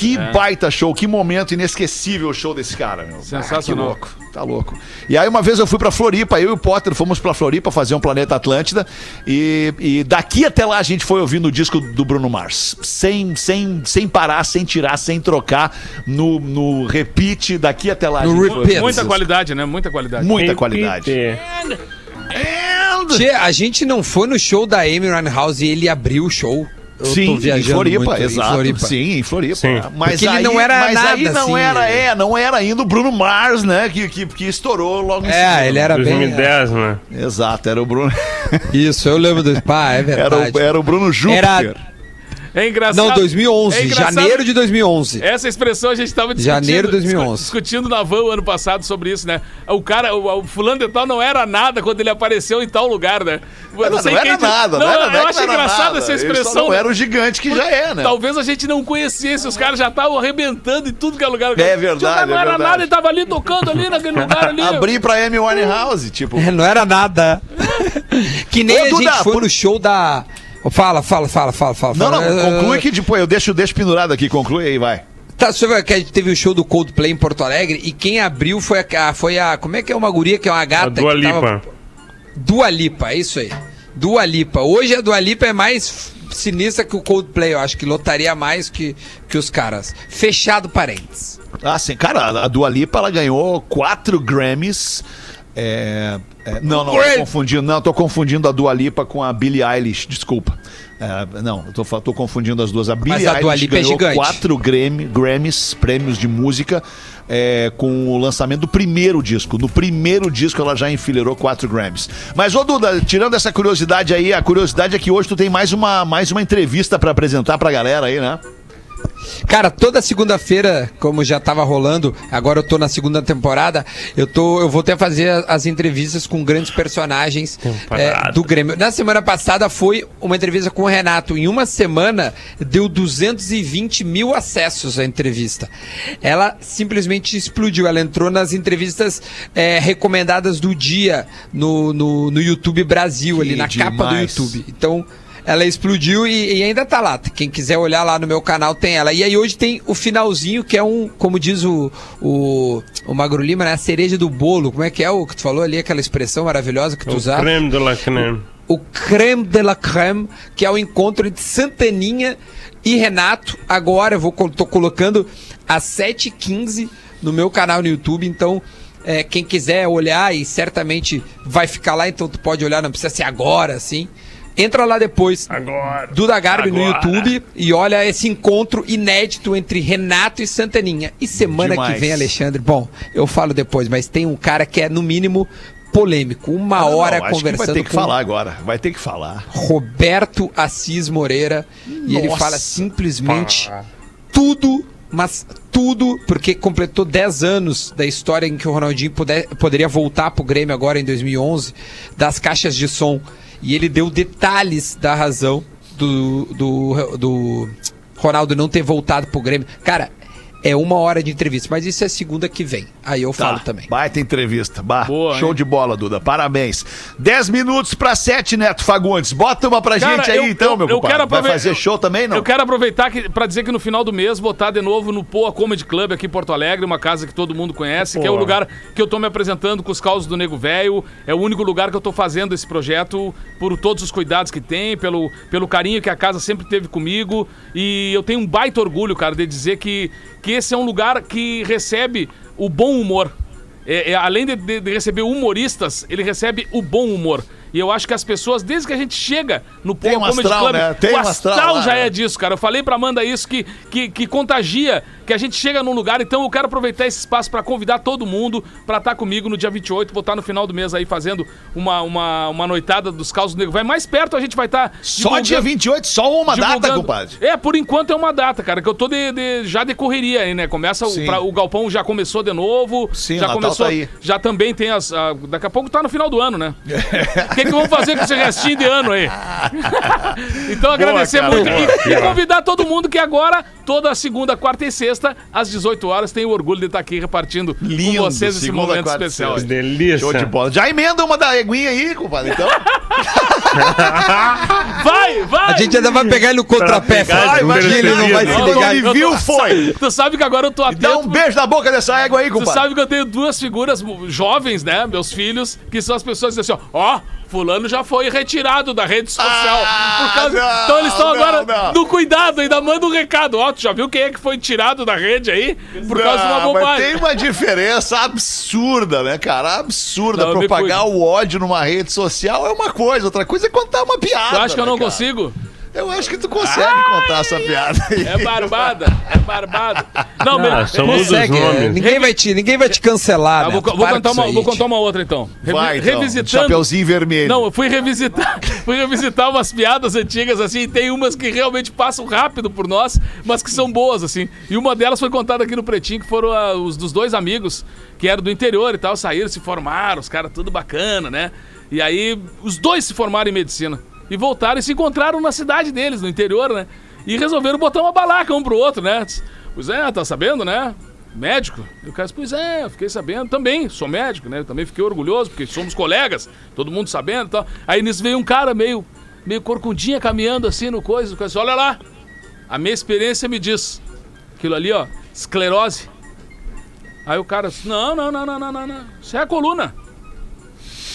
Que baita show, que momento inesquecível o show desse cara, meu. Sensacional. Ah, que louco, tá louco. E aí uma vez eu fui pra Floripa, eu e o Potter fomos pra Floripa fazer um Planeta Atlântida e, e daqui até lá a gente foi ouvindo o disco do Bruno Mars. Sem, sem, sem parar, sem tirar, sem trocar, no, no repeat, daqui até lá. a No gente foi repeat. ouvindo Muita qualidade, né? Muita qualidade. Muita Repite. qualidade. And- Tchê, a gente não foi no show da Amy Winehouse e ele abriu o show. Eu Sim, em Floripa, muito, em exato. Floripa. Sim, em Floripa. Sim. Mas Porque ele aí, não era mas aí nada, não assim, era, é. é, não era ainda o Bruno Mars, né, que, que, que estourou logo em É, ele era bem. 2010, né? Exato, era o Bruno. Isso, eu lembro do. Pá, é Era verdade. o, era o Bruno Júpiter. Era- É engraçado. Não, 2011, É engraçado- janeiro de 2011. Essa expressão a gente tava discutindo, Janeiro de 2011. discu- discutindo na van o ano passado sobre isso, né? O cara, o, o fulano de tal não era nada quando ele apareceu em tal lugar, né? Eu Não, não era quem te- nada, não, não era, eu não é acho não era engraçada nada. essa Ele só expressão. não era o gigante que já é, né? Talvez a gente não conhecesse, os caras já estavam arrebentando em tudo que é lugar. É verdade, O cara não é era verdade. nada, ele tava ali tocando ali naquele lugar ali. Abrir pra Amy Winehouse, tipo. É, não era nada. que nem Ô, a gente Duda, foi por- no show da. Fala, fala, fala, fala, fala. Não, fala. não, conclui que depois eu deixo, deixo pendurado aqui, conclui aí, vai. Tá, você viu que a gente teve o show do Coldplay em Porto Alegre e quem abriu foi a, foi a. Como é que é uma guria que é uma gata? A Dua que tava- Lipa. Dua Lipa, é isso aí. Dua Lipa. Hoje a Dua Lipa é mais sinistra que o Coldplay, eu acho que lotaria mais que, que os caras. Fechado parênteses. Ah, sim, cara, a Dua Lipa, ela ganhou quatro Grammys. É, é, não, não, tô confundindo, não, tô confundindo a Dua Lipa com a Billie Eilish, desculpa. É, não, eu tô, tô confundindo as duas. A Billie a Eilish é ganhou quatro Grammy, Grammys, prêmios de música, é, com o lançamento do primeiro disco. No primeiro disco ela já enfileirou quatro Grammys. Mas, ô Duda, tirando essa curiosidade aí, a curiosidade é que hoje tu tem mais uma, mais uma entrevista pra apresentar pra galera aí, né? Cara, toda segunda-feira, como já tava rolando, agora eu tô na segunda temporada, eu tô, eu vou até fazer as entrevistas com grandes personagens é, do Grêmio. Na semana passada foi uma entrevista com o Renato. Em uma semana deu 220 mil acessos a entrevista. Ela simplesmente explodiu. Ela entrou nas entrevistas é, recomendadas do dia no, no, no YouTube Brasil, ali Que na capa do demais. YouTube. Então, ela explodiu e, e ainda tá lá. Quem quiser olhar lá no meu canal tem ela. E aí hoje tem o finalzinho, que é um, como diz o, o, o Magro Lima, né? A cereja do bolo. Como é que é o que tu falou ali, aquela expressão maravilhosa que tu O usaste? creme de la creme. o creme de la creme, que é o encontro entre Santaninha e Renato. Agora eu vou, tô colocando às 7h15 no meu canal no YouTube, então é, quem quiser olhar e certamente vai ficar lá, então tu pode olhar, não precisa ser agora, assim. Entra lá depois. Agora. Duda Garbi no Agora. YouTube e olha esse encontro inédito entre Renato e Santaninha. E semana Demais. que vem, Alexandre, bom, eu falo depois, mas tem um cara que é no mínimo polêmico. Uma Ah, não, hora que conversando vai ter que com falar agora, vai ter que falar. Roberto Assis Moreira e ele Nossa. fala simplesmente tudo, mas tudo, porque completou 10 anos da história em que o Ronaldinho puder- poderia voltar pro Grêmio agora em 2011, das caixas de som. E ele deu detalhes da razão do, do, do Ronaldo não ter voltado pro Grêmio. Cara, é uma hora de entrevista, mas isso é segunda que vem. Aí eu falo também. Baita entrevista. Bah, Boa, show hein? de bola, Duda. Parabéns. 10 minutos pra 7, Neto Fagundes. Bota uma pra Cara, gente aí, eu- então, eu- meu eu quero Vai fazer show também, não? Eu quero aproveitar que, pra dizer que no final do mês vou estar de novo no Poa Comedy Club aqui em Porto Alegre, uma casa que todo mundo conhece, que é o Pô. lugar que eu tô me apresentando com os causos do Nego Velho. É o único lugar que eu tô fazendo esse projeto por todos os cuidados que tem, pelo, pelo carinho que a casa sempre teve comigo. E eu tenho um baita orgulho, cara, de dizer que que esse é um lugar que recebe o bom humor. É, é, além de, de- de receber humoristas, ele recebe o bom humor. E eu acho que as pessoas, desde que a gente chega no Poa um Comedy astral, Club, né? Tem o um astral, astral lá, já né? é disso, cara. Eu falei pra Amanda isso, que, que, que contagia, que a gente chega num lugar. Então eu quero aproveitar esse espaço pra convidar todo mundo pra estar comigo no dia 28. Vou estar no final do mês aí fazendo uma, uma, uma noitada dos causos do Nego Vai. Mais perto a gente vai estar. Só dia 28, só uma data, compadre. É, por enquanto é uma data, cara, que eu tô de, de- já de correria aí, né? Começa o, pra- o galpão já começou de novo. Sim, já começou. tá aí. Já também tem as. a- daqui a pouco tá no final do ano, né? O que, que vamos fazer com esse restinho de ano aí? então agradecer cara, muito boa. e, e convidar todo mundo que agora, toda segunda, quarta e sexta, às 18 horas, tem o orgulho de estar aqui repartindo Lindo, com vocês esse segunda, momento quarta especial. Que delícia. Show de bola. Já emenda uma da eguinha aí, compadre, então. Vai, vai! A gente ainda vai pegar ele no contrapé, de dia ele não vai se ligar. ele viu, foi. Tu sabe que agora eu tô atento. Dá um beijo na boca dessa égua aí, Tu compadre. sabe que eu tenho duas figuras jovens, né? Meus filhos, que são as pessoas que dizem assim, ó, ó, fulano já foi retirado da rede social. Ah, por causa... não, então eles estão não, agora não. no cuidado, ainda manda um recado. Ó, tu já viu quem é que foi tirado da rede aí? Por causa de uma Não, mas bobagem. tem uma diferença absurda, né, cara? Absurda. Não, Propagar o ódio numa rede social é uma coisa, outra coisa é contar uma piada. Tu acha que eu né, não cara? consigo? Eu acho que tu consegue contar essa piada aí. É barbada, é barbada. Não, Ah, me- são me- muitos Consegue, é, ninguém, vai te, ninguém vai te cancelar, Ah, né? vou, vou Para contar uma, vou contar uma outra então. Revi- Vai, então. Revisitando. Chapeuzinho vermelho. Não, eu fui revisitar, fui revisitar umas piadas antigas, assim, e tem umas que realmente passam rápido por nós, mas que são boas, assim. E uma delas foi contada aqui no Pretinho, que foram ah, os dos dois amigos, que eram do interior e tal, saíram, se formaram, os caras tudo bacana, né? E aí, os dois se formaram em medicina. E voltaram e se encontraram na cidade deles, no interior, né? E resolveram botar uma balaca um pro outro, né? Pois é, tá sabendo, né? Médico. E o cara disse, pois é, fiquei sabendo. Também, sou médico, né? Eu também fiquei orgulhoso, porque somos colegas, todo mundo sabendo e tal. Aí nisso veio um cara meio, meio corcundinha caminhando assim no coisa. O cara disse, olha lá, a minha experiência me diz. Aquilo ali, ó, esclerose. Aí o cara disse, não, não, não, não, não, não, não. Isso é a coluna.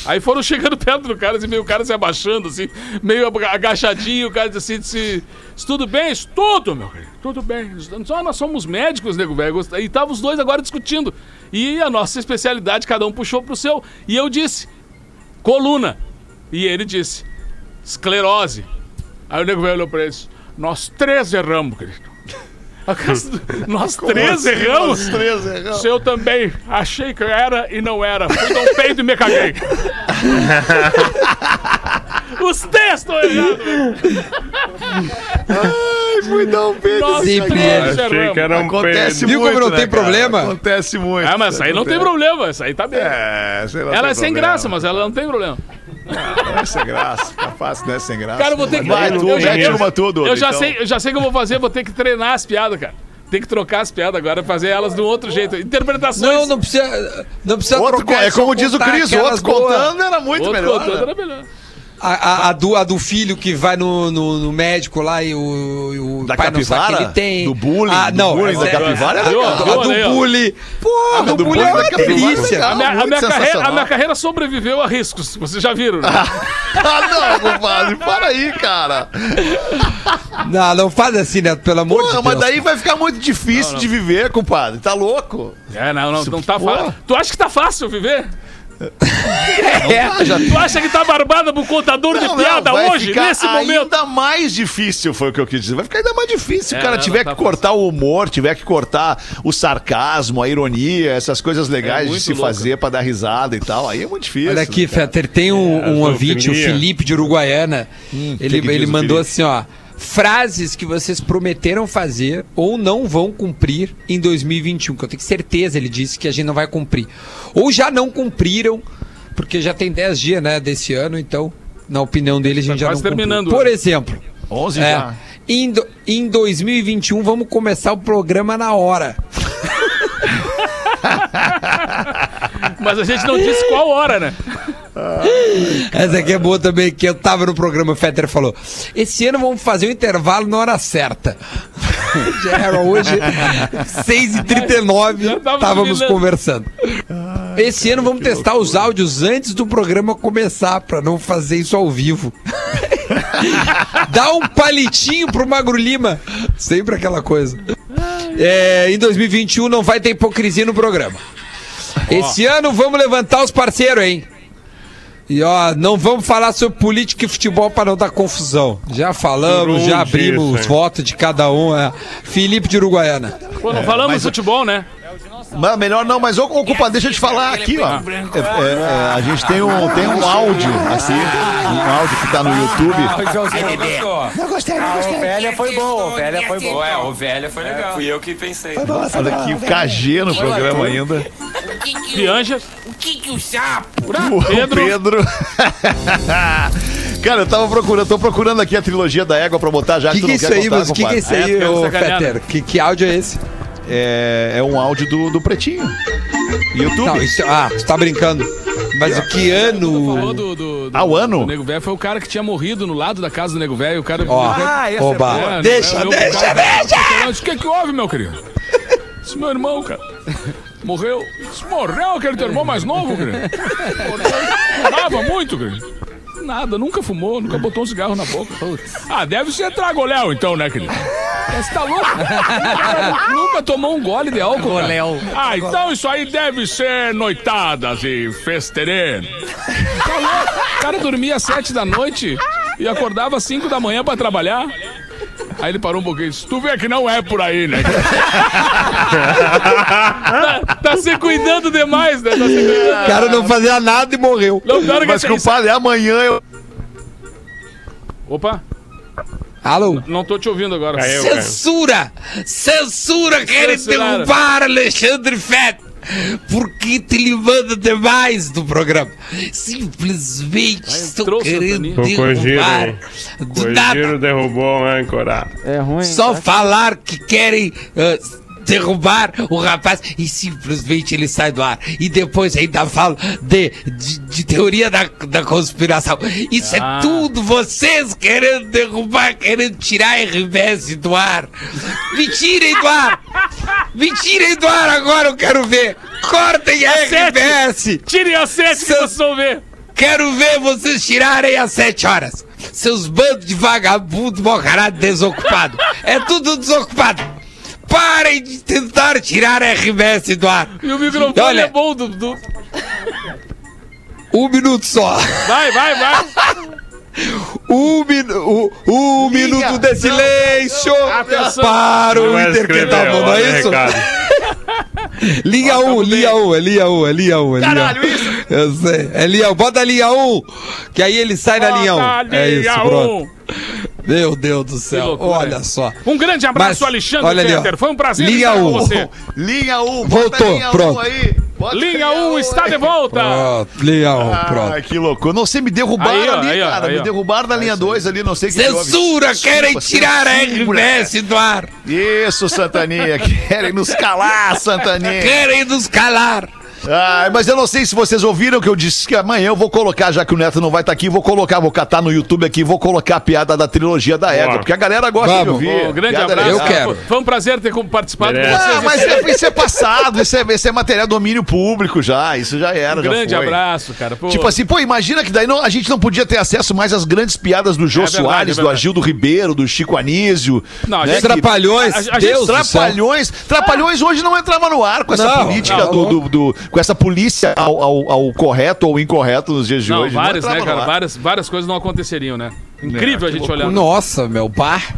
Aí foram chegando perto do cara, assim, meio o cara se abaixando, assim, meio aga- agachadinho, o cara disse assim, disse, "Isso tudo bem? Tudo, meu querido, tudo bem. Só nós somos médicos, nego velho. E estavam os dois agora discutindo. E a nossa especialidade, cada um puxou pro seu. E eu disse, coluna. E ele disse, esclerose. Aí o nego velho olhou pra ele e disse, nós três erramos, querido. Nós três erramos? Os três erramos. Eu também achei que era e não era. Fui dar um peito e me caguei. Os três estão errados. Ai, fui dar um beijo. Nós Sempre três Achei que era um Acontece peido. Viu muito, como não né, tem cara? problema? Acontece muito. Ah, mas essa aí não tem problema. Essa aí tá bem. É, sei lá, ela é sem problema. graça, mas ela não tem problema. Não é sem graça. Fica fácil, não é sem graça. Cara, eu vou ter que. Vai, eu, tu, eu já, eu- uma tudo. eu já então. sei, eu já sei o que eu vou fazer, vou ter que treinar as piadas, cara. Tem que trocar as piadas agora, fazer elas de um outro jeito. Interpretações. Não, não precisa, não precisa Outro, trocar, é como diz o Cris, outro contando era muito Outro melhor. contando né? era melhor. A, a- a do, a do filho que vai no, no, no médico lá e o, e o Da pai não sabe capivara? que ele tem. Do bullying, Ah, do não. bullying essa da é- capivara era a, do ó. bullying. Porra, a do, do bullying é bullying uma capivara é delícia. legal. A minha, a minha carreira, a minha carreira sobreviveu a riscos. Vocês já viram, né? Ah, não, compadre, para aí, cara. Não, não faz assim, né? Pelo amor Porra, de Deus. mas daí vai ficar muito difícil de viver, compadre. Tá louco? É, não, não, não tá fácil. Tu acha que tá fácil viver? É. Tu acha que tá barbada pro contador de Não, piada não, vai hoje, ficar nesse ainda momento? mais difícil, foi o que eu quis dizer. Vai ficar ainda mais difícil. Se É, o cara não, tiver tá que cortar o humor, tiver que cortar o sarcasmo, a ironia, essas coisas legais É de se louco. fazer pra dar risada e tal. Aí é muito difícil. Olha aqui, né? Fetter, tem um, É, um ouvinte, o. Felipe de Uruguaiana. ele que que ele mandou Felipe? assim, ó. Frases que vocês prometeram fazer ou não vão cumprir em 2021, que eu tenho certeza, ele disse, que a gente não vai cumprir. Ou já não cumpriram, porque já tem 10 dias, né, desse ano, então, na opinião dele, a gente Tá já não cumpriu. terminando, Por né? exemplo, 11 é, já. em, do- em 2021 vamos começar o programa na hora. Mas a gente não disse qual hora, né? Essa aqui é boa também, que eu tava no programa, o Fetter falou. Esse ano vamos fazer o intervalo na hora certa. Já era hoje, 6h39, Já tava estávamos conversando. Esse ano vamos testar os áudios antes do programa começar, pra não fazer isso ao vivo. Dá um palitinho pro Magro Lima. Sempre aquela coisa. é, em 2021 não vai ter hipocrisia no programa. Esse ano vamos levantar os parceiros, hein? E ó, não vamos falar sobre política e futebol para não dar confusão. Já falamos, já abrimos os votos de cada um. É. Felipe de Uruguaiana. Pô, não falamos mas- de futebol, né? Mas melhor não, mas ô, culpa, deixa eu te falar aqui, ó. É, é, é, a gente tem um, tem um áudio aqui, um áudio que tá no YouTube. O Joãozinho gostou. Não gostei, não Ah, o gostei. velho foi bom, o velho foi bom. É, o velho foi legal. Fui eu que pensei. Olha aqui o KG no programa ainda. Pianja. O que que o sapo? O Pedro. Pedro. Cara, eu tava procurando, tô procurando aqui a trilogia da égua pra botar já O que, tu que é não isso quer aí, contar, o que, que é isso É, aí, quero ô Peter? né? Que, que áudio é esse? É, é um áudio do, do Pretinho. YouTube. Não, isso, ah, tu tá brincando. Mas o que Falou ano? do, do, do, Ah, o ano? do Nego Velho. Foi o cara que tinha morrido no lado da casa do Nego Velho. O cara. Ó, Ah, esse é oba. É, deixa, eu- deixa, o deixa! Disse, O que que houve, meu querido? Esse meu irmão, cara. Morreu. Morreu aquele teu irmão mais novo, querido. Fumava muito, querido. Nada, nunca fumou, nunca botou um cigarro na boca. Ah, deve ser tragoléu então, né, querido? Você tá louco? Nunca- tomou um gole de álcool. Ah, então isso aí deve ser noitadas e festereno. Tá louco? O cara dormia às sete da noite e acordava às cinco da manhã pra trabalhar. Aí ele parou um pouquinho e disse, tu vê que não é por aí, né? tá, tá se cuidando demais, né? Tá se O cuidando. cara não fazia nada e morreu. Não, que Mas, compadre, amanhã eu. Opa, Alô? não tô te ouvindo agora. Caiu, caiu. Censura! Censura! Querem derrubar Alexandre Fett! Porque te limando demais do programa. Simplesmente estou trouxe a querendo Tony. O Cogiro, derrubar. O. Giro derrubou o âncora. É ruim. Só falar que querem ah, derrubar o rapaz e simplesmente ele sai do ar. E depois ainda fala de, de, de teoria da, da conspiração. Isso Ah. é tudo vocês querendo derrubar, querendo tirar a RBS do ar. Me tirem do ar! Me tirem do ar agora, eu quero ver! Cortem a sete. RBS! Tirem a sete que Seu- vocês vão ver. Quero ver vocês tirarem às sete horas. Seus bandos de vagabundo, caráter desocupado. É tudo desocupado. Parem de tentar tirar a RBS do ar. E o microfone Olha. é bom do, do- Um minuto só. Vai, vai, vai. Um, minu um minuto de silêncio Atenção. para o Vai escrever, interpretável, não olha é isso? Linha 1, um, linha 1, um, é linha 1, um, é linha 1, um, é linha Caralho, um. isso? Eu sei, é linha 1, bota a linha 1, um, que aí ele sai na linha 1. Um. É isso, Linha pronto. Meu Deus do céu, loucura, olha só. Um grande abraço, Mas, Alexandre. Fetter. Foi um prazer Linha estar com um. você. Linha 1, um, Voltou, linha pronto. Um aí. Bota Linha linha 1 um está aí. de volta. Pronto, linha 1, um, Ah, pronto. que loucura. Não sei, me derrubaram Aí, ó, ali, aí, ó, cara. aí, me derrubaram na linha 2 ali, não sei o que que. Censura, querem Desculpa, tirar a. RBS do ar. Isso, Santaninha. Querem nos calar, Santaninha. Querem nos calar. Ah, mas eu não sei se vocês ouviram que eu disse que amanhã eu vou colocar, já que o Neto não vai estar aqui, vou colocar, vou catar no YouTube aqui, vou colocar a piada da trilogia da Égua, porque a galera gosta de Vamos. ouvir. Um grande Piada abraço. Eu quero. Foi um prazer ter participado Merece. com vocês. Ah, mas é- isso é passado, isso é, isso é material domínio público já, isso já era, Um já grande foi. abraço, cara. Pô, Tipo assim, pô, imagina que daí não, a gente não podia ter acesso mais às grandes piadas do Jô É verdade, Soares, é do verdade. Agildo Ribeiro, do Chico Anísio. Não, a né, Trapalhões, a- a gente Deus do. Trapalhões, Trapalhões hoje não entrava no ar com essa Não, política não, do, do- do- com essa polícia ao, ao- ao correto ou incorreto nos dias de não, hoje. várias, não né, cara? Várias, várias coisas não aconteceriam, né? Incrível É, a gente olhar. Nossa, meu bar.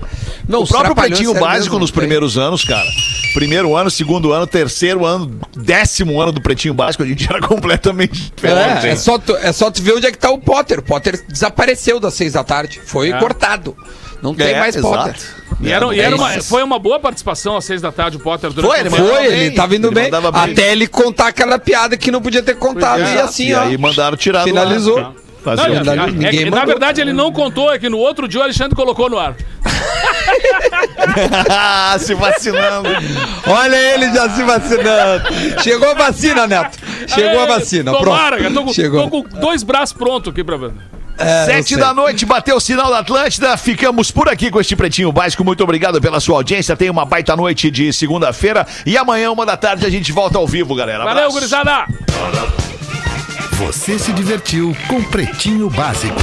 Não, O próprio pretinho sério básico mesmo, nos tem. primeiros anos, cara. Primeiro ano, segundo ano, terceiro ano, décimo ano do pretinho básico, a gente era completamente diferente. É, é, só tu, é só tu ver onde é que tá o Potter. O Potter desapareceu das seis da tarde. Foi É. cortado. Não tem É, mais exato. Potter. E, era, e É era uma- isso. foi uma boa participação às seis da tarde, o Potter. durante Foi, o ele Foi, bem, ele tava indo ele bem, bem. Até ele contar aquela piada que não podia ter contado. Pois é. E assim, e ó. aí mandaram tirar Finalizou. ar. Não, um- e- Verdade, é- é na verdade, ele não contou, é que no outro dia o Alexandre colocou no ar. Ah, se vacinando. Olha ele já se vacinando. Chegou a vacina, Neto. Chegou a É, vacina. Tomara, Pronto. cara. Tô, com- Chegou. tô com dois braços prontos aqui pra ver. É, Sete da noite, bateu o sinal da Atlântida. Ficamos por aqui com este Pretinho Básico. Muito obrigado pela sua audiência. Tenha uma baita noite de segunda-feira. E amanhã, uma da tarde, a gente volta ao vivo, galera. Valeu, Abraço. gurizada! Você se divertiu com Pretinho Básico.